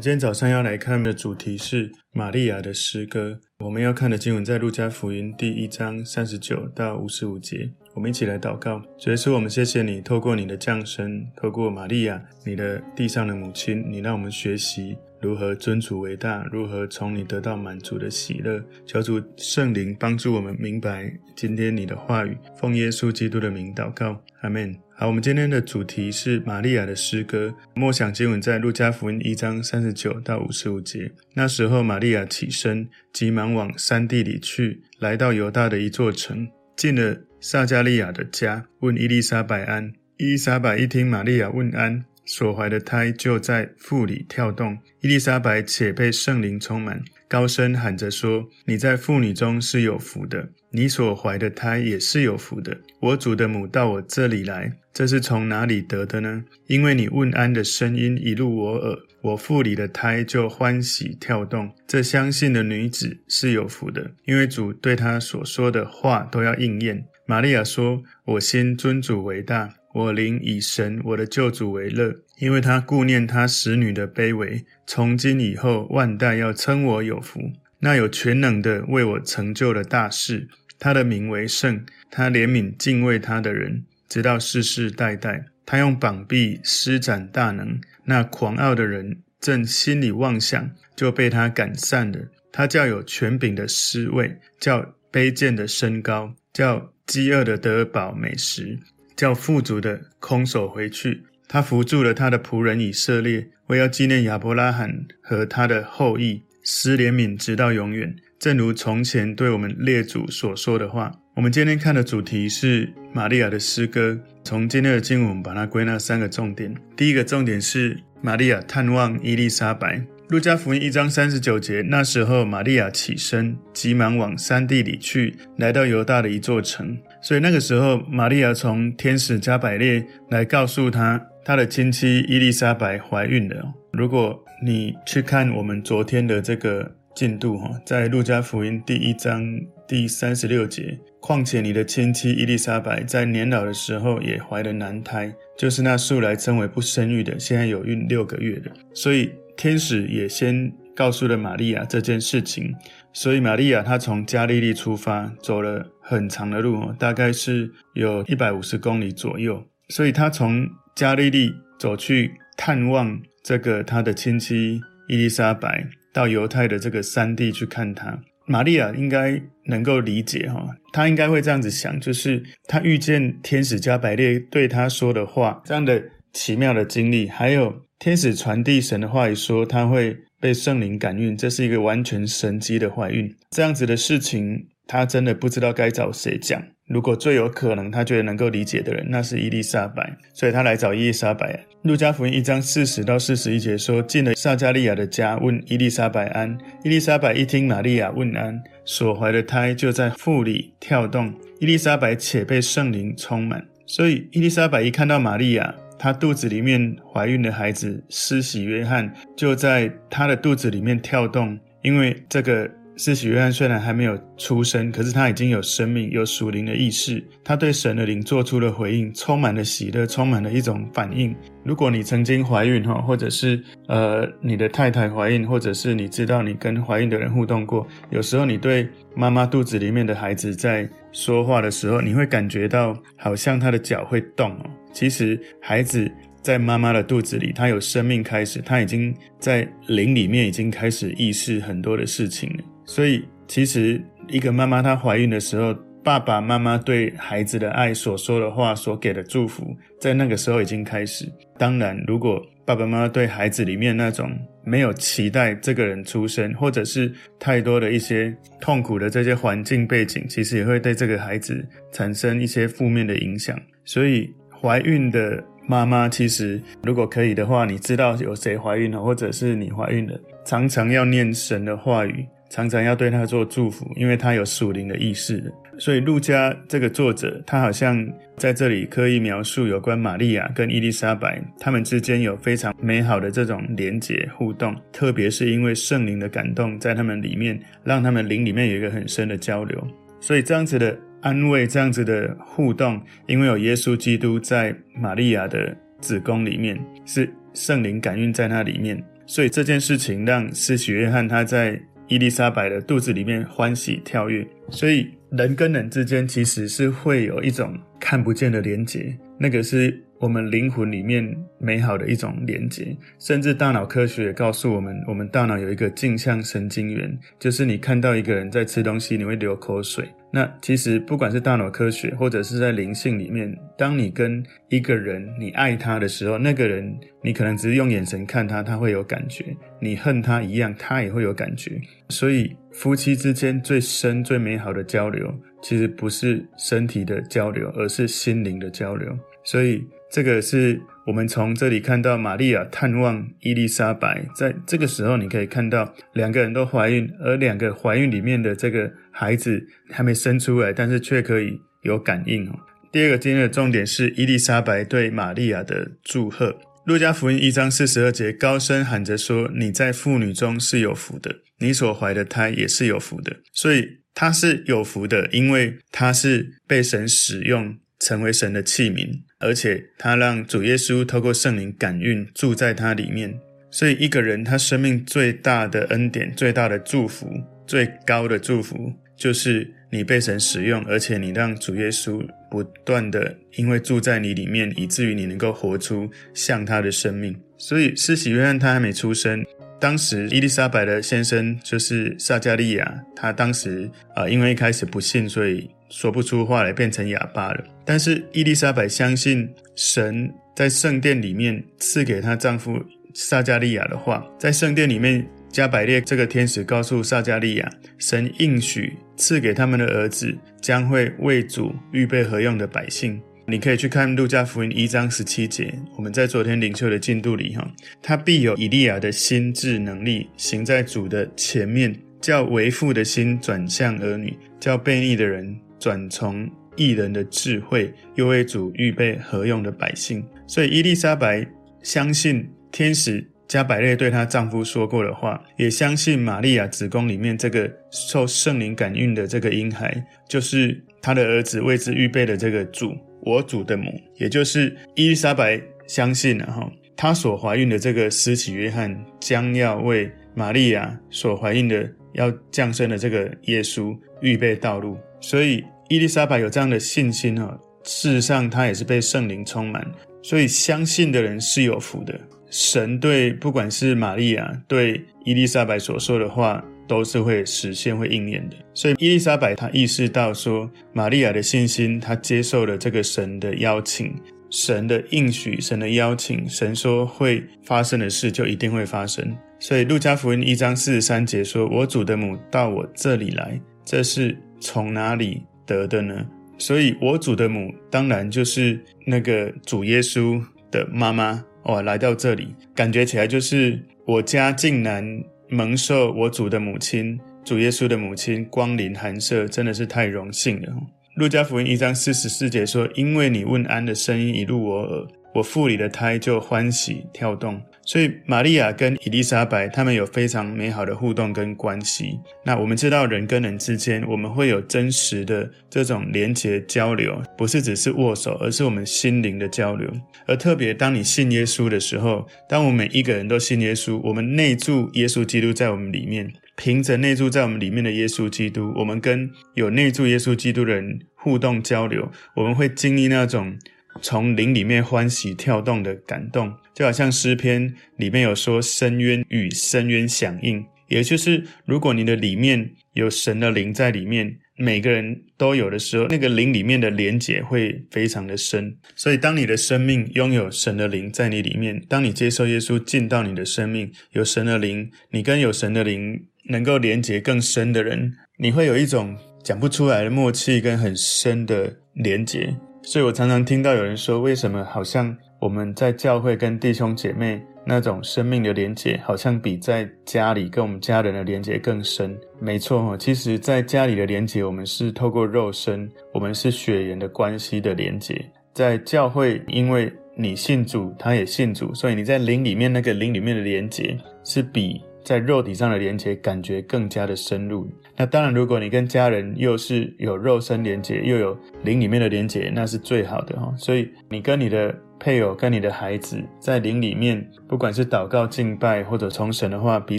今天早上要来看的主题是玛利亚的诗歌。我们要看的经文在路加福音第一章三十九到五十五节。我们一起来祷告，主耶稣，我们谢谢你，透过你的降生，透过玛利亚，你的地上的母亲，你让我们学习如何尊主为大，如何从你得到满足的喜乐。求主圣灵帮助我们明白今天你的话语。奉耶稣基督的名祷告，阿门。好，我们今天的主题是玛利亚的诗歌。默想经文在路加福音一章三十九到五十五节。那时候，玛利亚起身，急忙往山地里去，来到犹大的一座城，进了撒迦利亚的家，问伊丽莎白安。伊丽莎白一听玛利亚问安，所怀的胎就在腹里跳动。伊丽莎白且被圣灵充满。高声喊着说：“你在妇女中是有福的，你所怀的胎也是有福的。我主的母到我这里来，这是从哪里得的呢？因为你问安的声音一入我耳，我腹里的胎就欢喜跳动。这相信的女子是有福的，因为主对她所说的话都要应验。”玛利亚说：“我心尊主为大。”我灵以神我的救主为乐，因为他顾念他使女的卑微。从今以后，万代要称我有福。那有全能的为我成就了大事，他的名为圣。他怜悯敬畏他的人，直到世世代代。他用膀臂施展大能，那狂傲的人正心里妄想，就被他赶散了。他叫有权柄的失位，叫卑贱的升高，叫饥饿的得饱美食。叫富足的空手回去。他扶助了他的仆人以色列，为要纪念亚伯拉罕和他的后裔，施怜悯直到永远，正如从前对我们列祖所说的话。我们今天看的主题是玛利亚的诗歌。从今天的经文，把它归纳三个重点。第一个重点是玛利亚探望伊丽莎白。路加福音一章三十九节，那时候玛利亚起身，急忙往山地里去，来到犹大的一座城。所以那个时候，玛利亚从天使加百列来告诉她，她的亲戚伊丽莎白怀孕了。如果你去看我们昨天的这个进度，哈，在路加福音第一章第三十六节，况且你的亲戚伊丽莎白在年老的时候也怀了男胎，就是那素来称为不生育的，现在有孕六个月的。所以。天使也先告诉了玛利亚这件事情，所以玛利亚她从加利利出发，走了很长的路，大概是有一百五十公里左右。所以她从加利利走去探望这个他的亲戚伊丽莎白，到犹太的这个山地去看他。玛利亚应该能够理解哈，她应该会这样子想，就是她遇见天使加百列对她说的话，这样的奇妙的经历，还有。天使传递神的话语说，他会被圣灵感孕，这是一个完全神迹的怀孕。这样子的事情，他真的不知道该找谁讲。如果最有可能，他觉得能够理解的人，那是伊丽莎白，所以他来找伊丽莎白。路加福音一章四十到四十一节说，进了撒迦利亚的家，问伊丽莎白安。伊丽莎白一听玛利亚问安，所怀的胎就在腹里跳动。伊丽莎白且被圣灵充满，所以伊丽莎白一看到玛利亚。她肚子里面怀孕的孩子施洗约翰就在她的肚子里面跳动，因为这个施洗约翰虽然还没有出生，可是他已经有生命，有属灵的意识，他对神的灵做出了回应，充满了喜乐，充满了一种反应。如果你曾经怀孕哈，或者是呃你的太太怀孕，或者是你知道你跟怀孕的人互动过，有时候你对妈妈肚子里面的孩子在说话的时候，你会感觉到好像他的脚会动哦。其实孩子在妈妈的肚子里，他有生命开始，他已经在灵里面已经开始意识很多的事情了。所以，其实一个妈妈她怀孕的时候，爸爸妈妈对孩子的爱所说的话，所给的祝福，在那个时候已经开始。当然，如果爸爸妈妈对孩子里面那种没有期待这个人出生，或者是太多的一些痛苦的这些环境背景，其实也会对这个孩子产生一些负面的影响。所以，怀孕的妈妈，其实如果可以的话，你知道有谁怀孕了，或者是你怀孕了，常常要念神的话语，常常要对他做祝福，因为他有属灵的意识。所以路加这个作者，他好像在这里刻意描述有关玛利亚跟伊丽莎白他们之间有非常美好的这种连结互动，特别是因为圣灵的感动在他们里面，让他们灵里面有一个很深的交流。所以这样子的。安慰这样子的互动，因为有耶稣基督在玛利亚的子宫里面，是圣灵感孕在那里面，所以这件事情让施洗约翰他在伊丽莎白的肚子里面欢喜跳跃。所以人跟人之间其实是会有一种看不见的连接，那个是。我们灵魂里面美好的一种连接，甚至大脑科学也告诉我们，我们大脑有一个镜像神经元，就是你看到一个人在吃东西，你会流口水。那其实不管是大脑科学，或者是在灵性里面，当你跟一个人你爱他的时候，那个人你可能只是用眼神看他，他会有感觉；你恨他一样，他也会有感觉。所以夫妻之间最深、最美好的交流，其实不是身体的交流，而是心灵的交流。所以。这个是我们从这里看到玛利亚探望伊丽莎白，在这个时候你可以看到两个人都怀孕，而两个怀孕里面的这个孩子还没生出来，但是却可以有感应哦。第二个今天的重点是伊丽莎白对玛利亚的祝贺。路加福音一章四十二节高声喊着说：“你在妇女中是有福的，你所怀的胎也是有福的。”所以他是有福的，因为他是被神使用。成为神的器皿，而且他让主耶稣透过圣灵感孕住在他里面。所以，一个人他生命最大的恩典、最大的祝福、最高的祝福，就是你被神使用，而且你让主耶稣不断的因为住在你里面，以至于你能够活出像他的生命。所以，施洗约翰他还没出生，当时伊丽莎白的先生就是撒迦利亚，他当时啊、因为一开始不信，所以。说不出话来，变成哑巴了。但是伊丽莎白相信神在圣殿里面赐给她丈夫撒迦利亚的话，在圣殿里面，加百列这个天使告诉撒迦利亚，神应许赐给他们的儿子将会为主预备何用的百姓。你可以去看路加福音一章十七节，我们在昨天领袖的进度里哈，他必有以利亚的心智能力行在主的前面，叫为父的心转向儿女，叫悖逆的人。转从义人的智慧，又为主预备何用的百姓。所以伊丽莎白相信天使加百列对她丈夫说过的话，也相信玛利亚子宫里面这个受圣灵感孕的这个婴孩，就是她的儿子为之预备的这个主，我主的母。也就是伊丽莎白相信了哈，她所怀孕的这个施洗约翰将要为玛利亚所怀孕的要降生的这个耶稣预备道路。所以伊丽莎白有这样的信心哈，事实上她也是被圣灵充满，所以相信的人是有福的。神对不管是玛利亚对伊丽莎白所说的话，都是会实现会应验的。所以伊丽莎白她意识到说，玛利亚的信心，她接受了这个神的邀请，神的应许，神的邀请，神说会发生的事就一定会发生。所以路加福音一章四十三节说：“我主的母到我这里来。”这是。从哪里得的呢？所以，我主的母当然就是那个主耶稣的妈妈哦，来到这里，感觉起来就是我家竟然蒙受我主的母亲，主耶稣的母亲光临寒舍，真的是太荣幸了。路加福音一章四十四节说：“因为你问安的声音一入我耳，我腹里的胎就欢喜跳动。”所以，玛利亚跟伊丽莎白他们有非常美好的互动跟关系。那我们知道，人跟人之间，我们会有真实的这种连结交流，不是只是握手，而是我们心灵的交流。而特别当你信耶稣的时候，当我们每一个人都信耶稣，我们内住耶稣基督在我们里面，凭着内住在我们里面的耶稣基督，我们跟有内住耶稣基督的人互动交流，我们会经历那种。从灵里面欢喜跳动的感动，就好像诗篇里面有说，深渊与深渊响应，也就是如果你的里面有神的灵在里面，每个人都有的时候，那个灵里面的连结会非常的深。所以，当你的生命拥有神的灵在你里面，当你接受耶稣进到你的生命，有神的灵，你跟有神的灵能够连结更深的人，你会有一种讲不出来的默契跟很深的连结。所以我常常听到有人说，为什么好像我们在教会跟弟兄姐妹那种生命的连结，好像比在家里跟我们家人的连结更深？没错，其实在家里的连结，我们是透过肉身，我们是血缘的关系的连结。在教会，因为你信主，他也信主，所以你在灵里面那个灵里面的连结，是比在肉体上的连结感觉更加的深入。那当然，如果你跟家人又是有肉身连结，又有灵里面的连结，那是最好的哈。所以你跟你的配偶、跟你的孩子在灵里面，不管是祷告、敬拜或者从神的话彼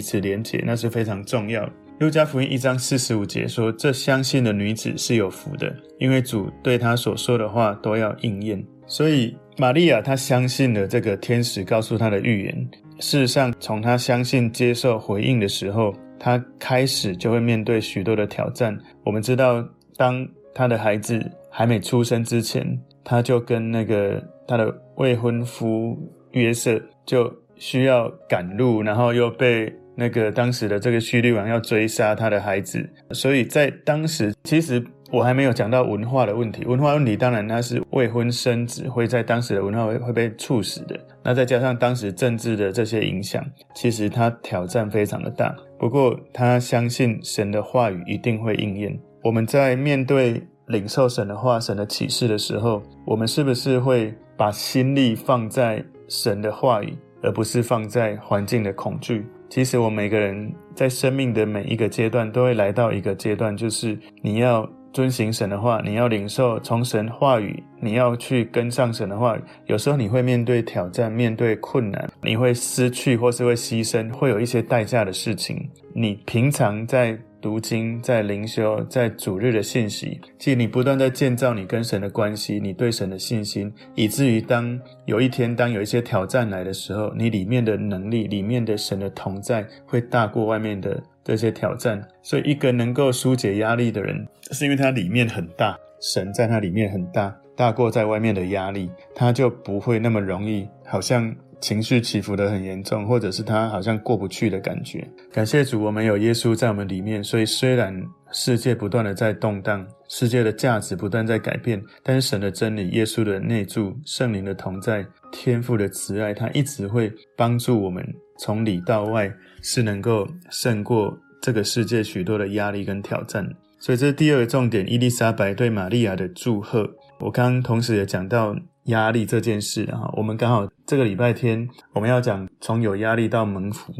此连结，那是非常重要。路加福音一章四十五节说：“这相信的女子是有福的，因为主对她所说的话都要应验。”所以玛利亚她相信了这个天使告诉她的预言。事实上，从她相信、接受、回应的时候，他开始就会面对许多的挑战。我们知道，当他的孩子还没出生之前，他就跟那个他的未婚夫约瑟就需要赶路，然后又被。那个当时的这个叙利王要追杀他的孩子，所以在当时，其实我还没有讲到文化的问题。文化问题当然他是未婚生子会在当时的文化会会被处死的。那再加上当时政治的这些影响，其实他挑战非常的大。不过他相信神的话语一定会应验。我们在面对领受神的话、神的启示的时候，我们是不是会把心力放在神的话语，而不是放在环境的恐惧？其实，我们每个人在生命的每一个阶段，都会来到一个阶段，就是你要遵行神的话，你要领受从神话语，你要去跟上神的话。有时候你会面对挑战，面对困难，你会失去或是会牺牲，会有一些代价的事情。你平常在。读经，在灵修，在主日的信息，其实你不断在建造你跟神的关系，你对神的信心，以至于当有一天，当有一些挑战来的时候，你里面的能力，里面的神的同在，会大过外面的这些挑战。所以，一个能够纾解压力的人，是因为他里面很大，神在他里面很大，大过在外面的压力，他就不会那么容易，好像。情绪起伏得很严重，或者是他好像过不去的感觉。感谢主，我们有耶稣在我们里面，所以虽然世界不断的在动荡，世界的价值不断在改变，但是神的真理、耶稣的内住、圣灵的同在、天父的慈爱，他一直会帮助我们从里到外是能够胜过这个世界许多的压力跟挑战。所以这是第二个重点，伊丽莎白对玛利亚的祝贺。我刚刚同时也讲到。压力这件事，啊，我们刚好这个礼拜天我们要讲从有压力到蒙福。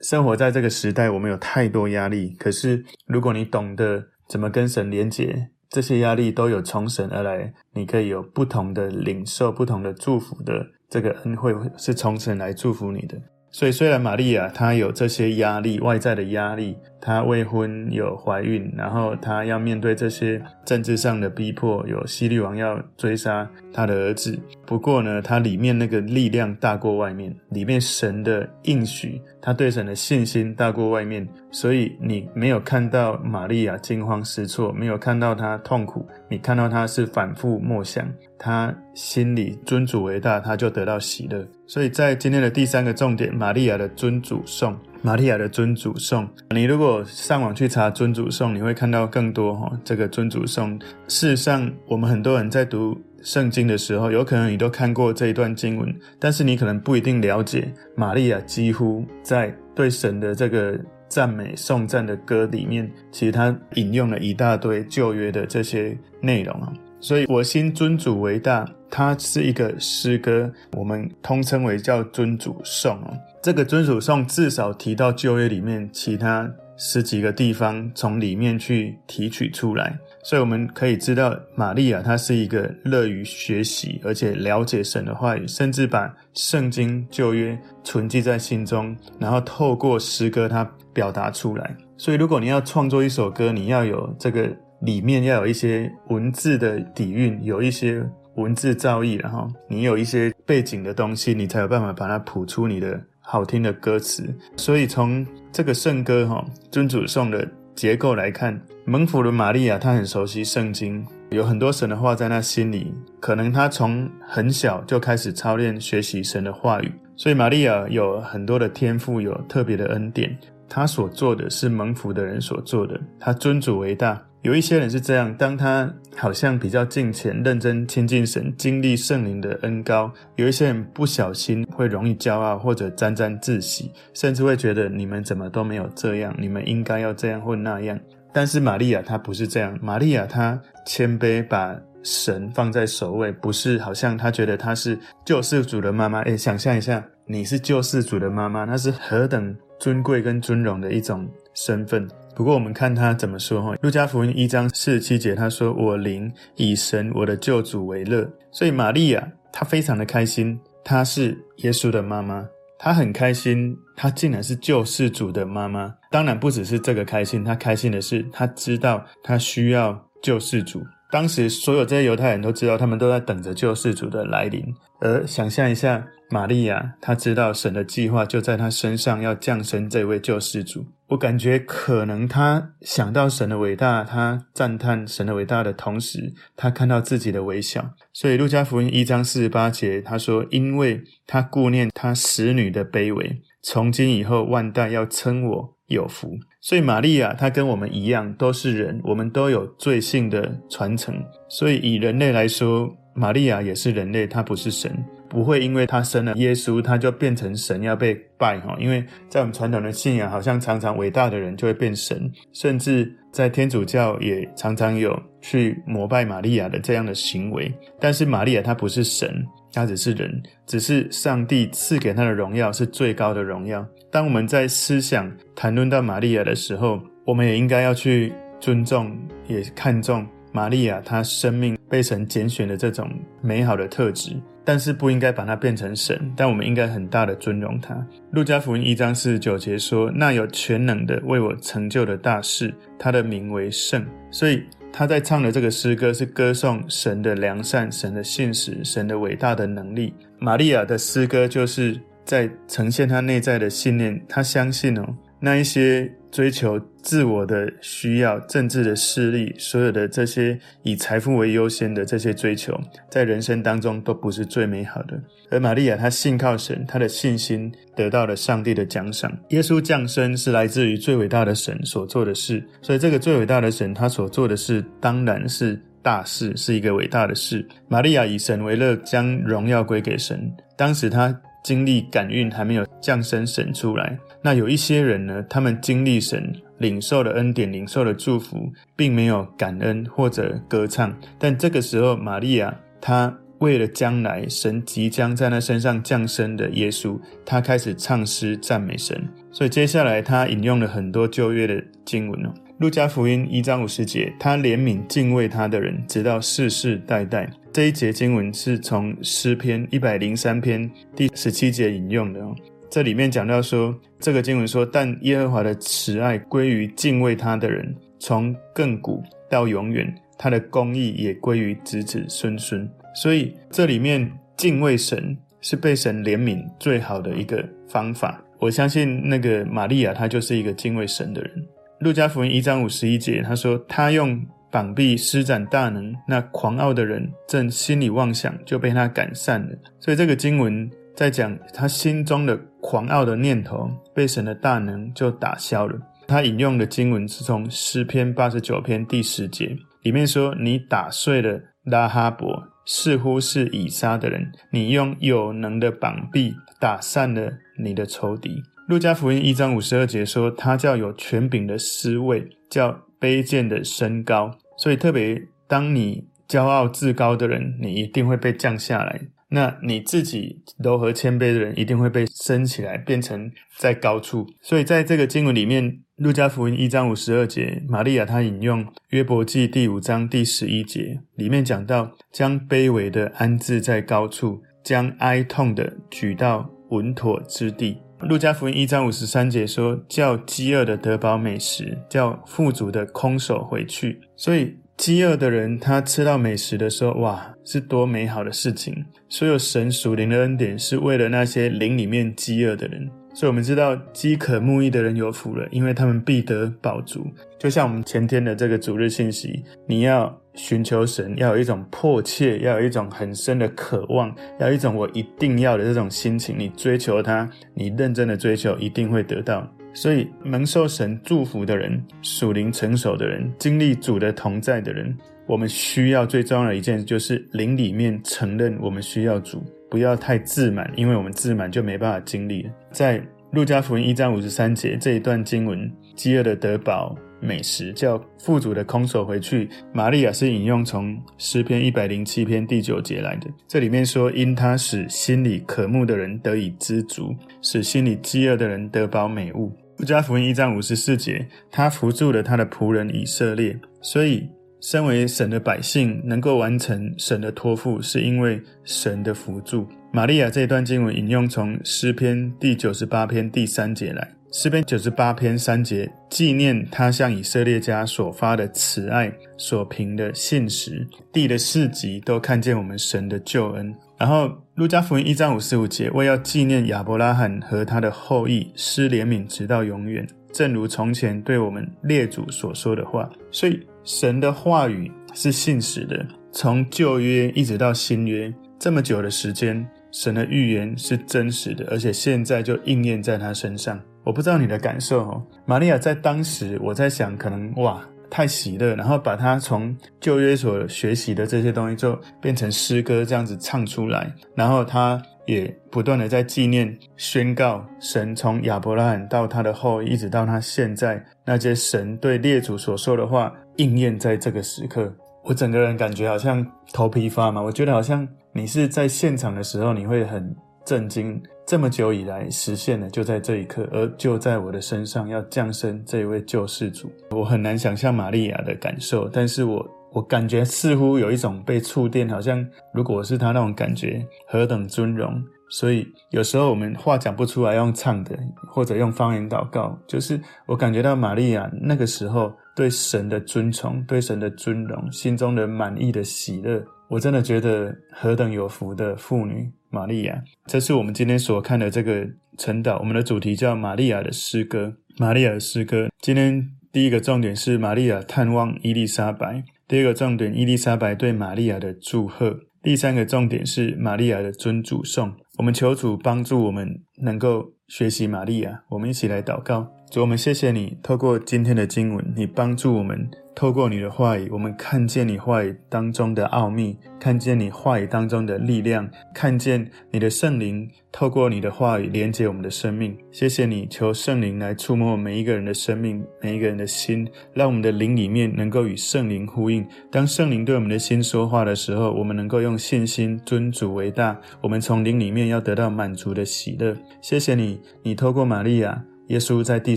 生活在这个时代，我们有太多压力，可是如果你懂得怎么跟神连结，这些压力都有从神而来，你可以有不同的领受、不同的祝福的这个恩惠，是从神来祝福你的。所以，虽然玛利亚她有这些压力，外在的压力，她未婚有怀孕，然后她要面对这些政治上的逼迫，有希律王要追杀她的儿子。不过呢，它里面那个力量大过外面，里面神的应许，她对神的信心大过外面。所以你没有看到玛利亚惊慌失措，没有看到她痛苦，你看到她是反复默想，她心里尊主为大，她就得到喜乐。所以在今天的第三个重点，玛利亚的尊主颂，玛利亚的尊主颂。你如果上网去查尊主颂，你会看到更多哈。这个尊主颂，事实上，我们很多人在读圣经的时候，有可能你都看过这一段经文，但是你可能不一定了解，玛利亚几乎在对神的这个赞美颂赞的歌里面，其实他引用了一大堆旧约的这些内容啊。所以，我心尊主为大。它是一个诗歌，我们通称为叫尊主颂哦。这个尊主颂至少提到旧约里面其他十几个地方，从里面去提取出来。所以我们可以知道，玛利亚她是一个乐于学习而且了解神的话语，甚至把圣经旧约存记在心中，然后透过诗歌它表达出来。所以，如果你要创作一首歌，你要有这个里面要有一些文字的底蕴，有一些。文字造诣，然后你有一些背景的东西，你才有办法把它谱出你的好听的歌词。所以从这个圣歌哈尊主颂的结构来看，蒙福的玛利亚她很熟悉圣经，有很多神的话在她心里，可能她从很小就开始操练学习神的话语，所以玛利亚有很多的天赋，有特别的恩典。她所做的是蒙福的人所做的，她尊主为大。有一些人是这样，当他好像比较敬虔、认真亲近神，经历圣灵的恩膏；有一些人不小心会容易骄傲，或者沾沾自喜，甚至会觉得你们怎么都没有这样，你们应该要这样或那样。但是玛利亚她不是这样，玛利亚她谦卑，把神放在首位，不是好像她觉得她是救世主的妈妈。诶，想象一下，你是救世主的妈妈，那是何等尊贵跟尊荣的一种身份。不过我们看他怎么说哈，《路加福音》一章四十七节，他说：“我灵以神我的救主为乐。”所以玛利亚她非常的开心，她是耶稣的妈妈，他很开心，他竟然是救世主的妈妈。当然不只是这个开心，他开心的是他知道他需要救世主。当时所有这些犹太人都知道，他们都在等着救世主的来临。而想象一下，玛利亚她知道神的计划就在她身上，要降生这位救世主。我感觉可能他想到神的伟大，他赞叹神的伟大的同时，他看到自己的微小。所以路加福音一章四十八节，他说：“因为他顾念他使女的卑微，从今以后万代要称我有福。”所以玛利亚她跟我们一样都是人，我们都有罪性的传承。所以以人类来说，玛利亚也是人类，她不是神，不会因为他生了耶稣，他就变成神要被拜哈。因为在我们传统的信仰，好像常常伟大的人就会变神，甚至在天主教也常常有去膜拜玛利亚的这样的行为。但是玛利亚她不是神。她只是人，只是上帝赐给她的荣耀是最高的荣耀。当我们在思想谈论到玛利亚的时候，我们也应该要去尊重，也看重玛利亚她生命被神拣选的这种美好的特质，但是不应该把它变成神。但我们应该很大的尊荣他。路加福音一章四十九节说：“那有全能的为我成就的大事，他的名为圣。”所以。他在唱的这个诗歌是歌颂神的良善、神的信实、神的伟大的能力。玛利亚的诗歌就是在呈现他内在的信念，他相信哦，那一些追求自我的需要、政治的势力、所有的这些以财富为优先的这些追求，在人生当中都不是最美好的。而玛利亚她信靠神，她的信心得到了上帝的奖赏。耶稣降生是来自于最伟大的神所做的事，所以这个最伟大的神他所做的事当然是大事，是一个伟大的事。玛利亚以神为乐，将荣耀归给神。当时他经历感孕还没有降生神出来，那有一些人呢，他们经历神领受的恩典，领受的祝福，并没有感恩或者歌唱。但这个时候，玛利亚她。为了将来神即将在他身上降生的耶稣，他开始唱诗赞美神。所以接下来他引用了很多旧约的经文哦。路加福音一章五十节，他怜悯敬畏他的人，直到世世代代。这一节经文是从诗篇一百零三篇第十七节引用的哦。这里面讲到说，这个经文说，但耶和华的慈爱归于敬畏他的人，从亘古到永远，他的公义也归于子子孙孙。所以这里面敬畏神是被神怜悯最好的一个方法。我相信那个玛利亚她就是一个敬畏神的人。路加福音一章五十一节，他说：“他用膀臂施展大能，那狂傲的人正心里妄想，就被他赶散了。”所以这个经文在讲他心中的狂傲的念头被神的大能就打消了。他引用的经文是从诗篇八十九篇第十节里面说：“你打碎了拉哈伯。”似乎是以撒的人，你用有能的膀臂打散了你的仇敌。路加福音一章五十二节说，他叫有权柄的施位，叫卑贱的升高。所以特别当你骄傲自高的人，你一定会被降下来；那你自己柔和谦卑的人，一定会被升起来，变成在高处。所以在这个经文里面。路加福音一章五十二节，玛利亚她引用约伯记第五章第十一节，里面讲到将卑微的安置在高处，将哀痛的举到稳妥之地。路加福音一章五十三节说，叫饥饿的得饱美食，叫富足的空手回去。所以饥饿的人他吃到美食的时候，哇，是多美好的事情！所有神属灵的恩典是为了那些灵里面饥饿的人。所以，我们知道饥渴慕义的人有福了，因为他们必得饱足。就像我们前天的这个主日信息，你要寻求神，要有一种迫切，要有一种很深的渴望，要有一种我一定要的这种心情。你追求他，你认真的追求，一定会得到。所以，蒙受神祝福的人，属灵成熟的人，经历主的同在的人，我们需要最重要的一件，就是灵里面承认我们需要主。不要太自满，因为我们自满就没办法经历。在路加福音一章五十三节这一段经文，饥饿的得饱，美食，叫富足的空手回去。玛利亚是引用从诗篇一百零七篇第九节来的，这里面说，因他使心里渴慕的人得以知足，使心里饥饿的人得饱美物。路加福音一章五十四节，他扶助了他的仆人以色列，所以。身为神的百姓，能够完成神的托付，是因为神的辅助。玛利亚这一段经文引用从诗篇第九十八篇第三节来，诗篇九十八篇三节纪念他向以色列家所发的慈爱，所凭的信实，地的四极都看见我们神的救恩。然后路加福音一章五十五节，为要纪念亚伯拉罕和他的后裔施怜悯直到永远，正如从前对我们列祖所说的话。所以。神的话语是信实的，从旧约一直到新约这么久的时间，神的预言是真实的，而且现在就应验在他身上。我不知道你的感受哦，玛利亚在当时，我在想，可能哇，太喜乐，然后把他从旧约所学习的这些东西，就变成诗歌这样子唱出来，然后他也不断的在纪念、宣告神从亚伯拉罕到他的后裔，一直到他现在那些神对列祖所说的话。应验在这个时刻，我整个人感觉好像头皮发麻。我觉得好像你是在现场的时候，你会很震惊。这么久以来实现了，就在这一刻，而就在我的身上要降生这一位救世主。我很难想象玛利亚的感受，但是我我感觉似乎有一种被触电，好像如果是他那种感觉，何等尊荣。所以有时候我们话讲不出来，用唱的或者用方言祷告，就是我感觉到玛利亚那个时候。对神的尊崇，对神的尊荣，心中的满意的喜乐，我真的觉得何等有福的妇女玛利亚。这是我们今天所看的这个晨祷，我们的主题叫玛利亚的诗歌。玛利亚的诗歌，今天第一个重点是玛利亚探望伊丽莎白，第二个重点伊丽莎白对玛利亚的祝贺，第三个重点是玛利亚的尊主颂。我们求主帮助我们能够学习玛利亚，我们一起来祷告。主，我们谢谢你，透过今天的经文，你帮助我们，透过你的话语，我们看见你话语当中的奥秘，看见你话语当中的力量，看见你的圣灵透过你的话语连接我们的生命。谢谢你，求圣灵来触摸每一个人的生命，每一个人的心，让我们的灵里面能够与圣灵呼应。当圣灵对我们的心说话的时候，我们能够用信心尊主为大。我们从灵里面要得到满足的喜乐。谢谢你，你透过玛利亚。耶稣在地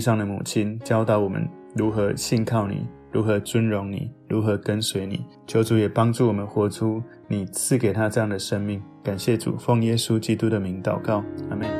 上的母亲教导我们如何信靠你，如何尊荣你，如何跟随你。求主也帮助我们活出你赐给他这样的生命。感谢主，奉耶稣基督的名祷告，阿门。